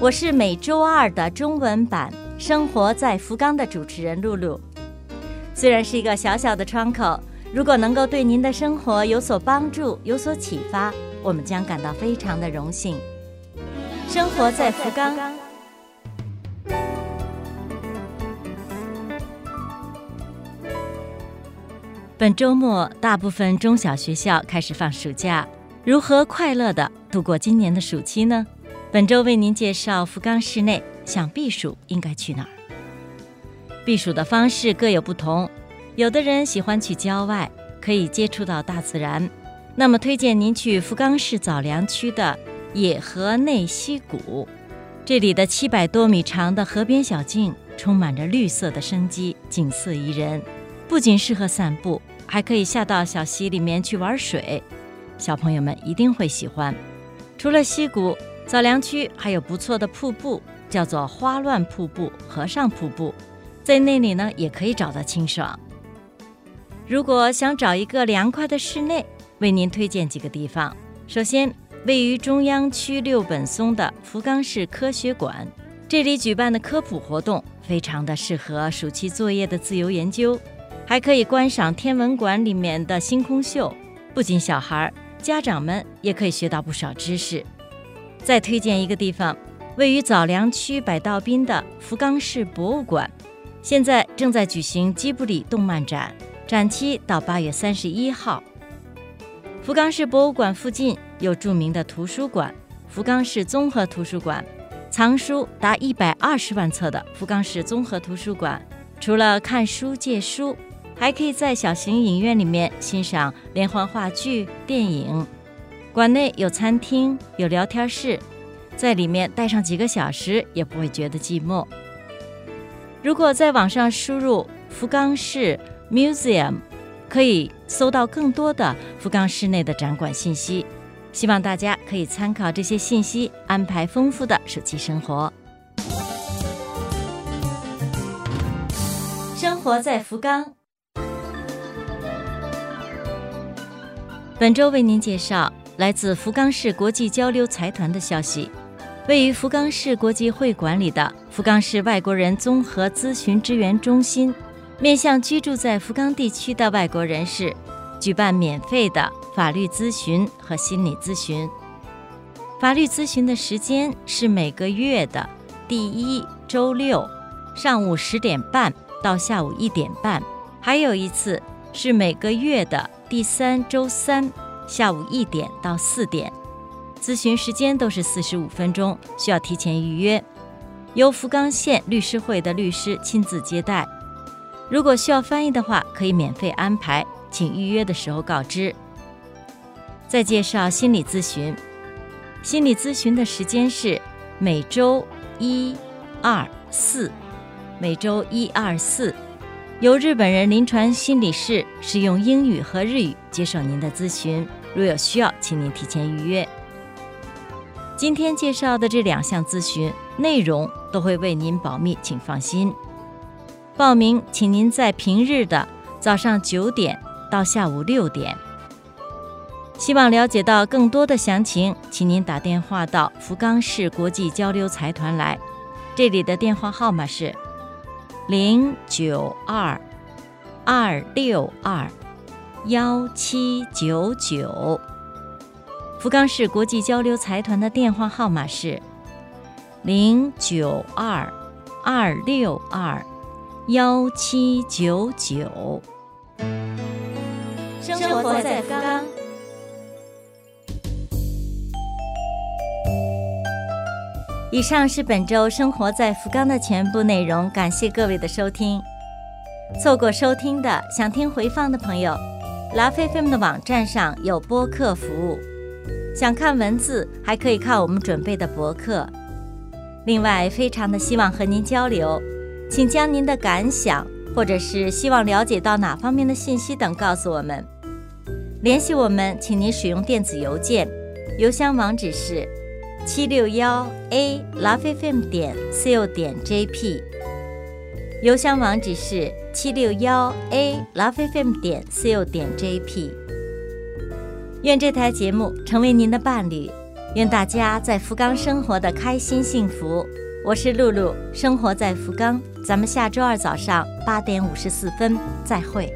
我是每周二的中文版《生活在福冈》的主持人露露。虽然是一个小小的窗口，如果能够对您的生活有所帮助、有所启发，我们将感到非常的荣幸。生活在福冈。本周末，大部分中小学校开始放暑假，如何快乐的度过今年的暑期呢？本周为您介绍福冈市内想避暑应该去哪儿。避暑的方式各有不同，有的人喜欢去郊外，可以接触到大自然。那么推荐您去福冈市早良区的野河内溪谷，这里的七百多米长的河边小径充满着绿色的生机，景色宜人。不仅适合散步，还可以下到小溪里面去玩水，小朋友们一定会喜欢。除了溪谷，早良区还有不错的瀑布，叫做花乱瀑布、和尚瀑布，在那里呢也可以找到清爽。如果想找一个凉快的室内，为您推荐几个地方。首先，位于中央区六本松的福冈市科学馆，这里举办的科普活动非常的适合暑期作业的自由研究。还可以观赏天文馆里面的星空秀，不仅小孩，家长们也可以学到不少知识。再推荐一个地方，位于早良区百道滨的福冈市博物馆，现在正在举行基布里动漫展，展期到八月三十一号。福冈市博物馆附近有著名的图书馆——福冈市综合图书馆，藏书达一百二十万册的福冈市综合图书馆，除了看书借书。还可以在小型影院里面欣赏连环话剧、电影。馆内有餐厅、有聊天室，在里面待上几个小时也不会觉得寂寞。如果在网上输入“福冈市 Museum”，可以搜到更多的福冈市内的展馆信息。希望大家可以参考这些信息，安排丰富的暑期生活。生活在福冈。本周为您介绍来自福冈市国际交流财团的消息。位于福冈市国际会馆里的福冈市外国人综合咨询支援中心，面向居住在福冈地区的外国人士，举办免费的法律咨询和心理咨询。法律咨询的时间是每个月的第一周六上午十点半到下午一点半，还有一次是每个月的。第三周三下午一点到四点，咨询时间都是四十五分钟，需要提前预约。由福冈县律师会的律师亲自接待。如果需要翻译的话，可以免费安排，请预约的时候告知。再介绍心理咨询，心理咨询的时间是每周一、二、四，每周一、二、四。由日本人临床心理师使用英语和日语接受您的咨询，如有需要，请您提前预约。今天介绍的这两项咨询内容都会为您保密，请放心。报名，请您在平日的早上九点到下午六点。希望了解到更多的详情，请您打电话到福冈市国际交流财团来，这里的电话号码是。零九二二六二幺七九九，福冈市国际交流财团的电话号码是零九二二六二幺七九九。生活在福冈。以上是本周生活在福冈的全部内容，感谢各位的收听。错过收听的，想听回放的朋友，拉菲菲们的网站上有播客服务。想看文字，还可以看我们准备的博客。另外，非常的希望和您交流，请将您的感想或者是希望了解到哪方面的信息等告诉我们。联系我们，请您使用电子邮件，邮箱网址是七六幺 a lovefm 点 co 点 jp。邮箱网址是七六幺 a lovefm 点 co 点 jp。愿这台节目成为您的伴侣。愿大家在福冈生活的开心幸福。我是露露，生活在福冈。咱们下周二早上八点五十四分再会。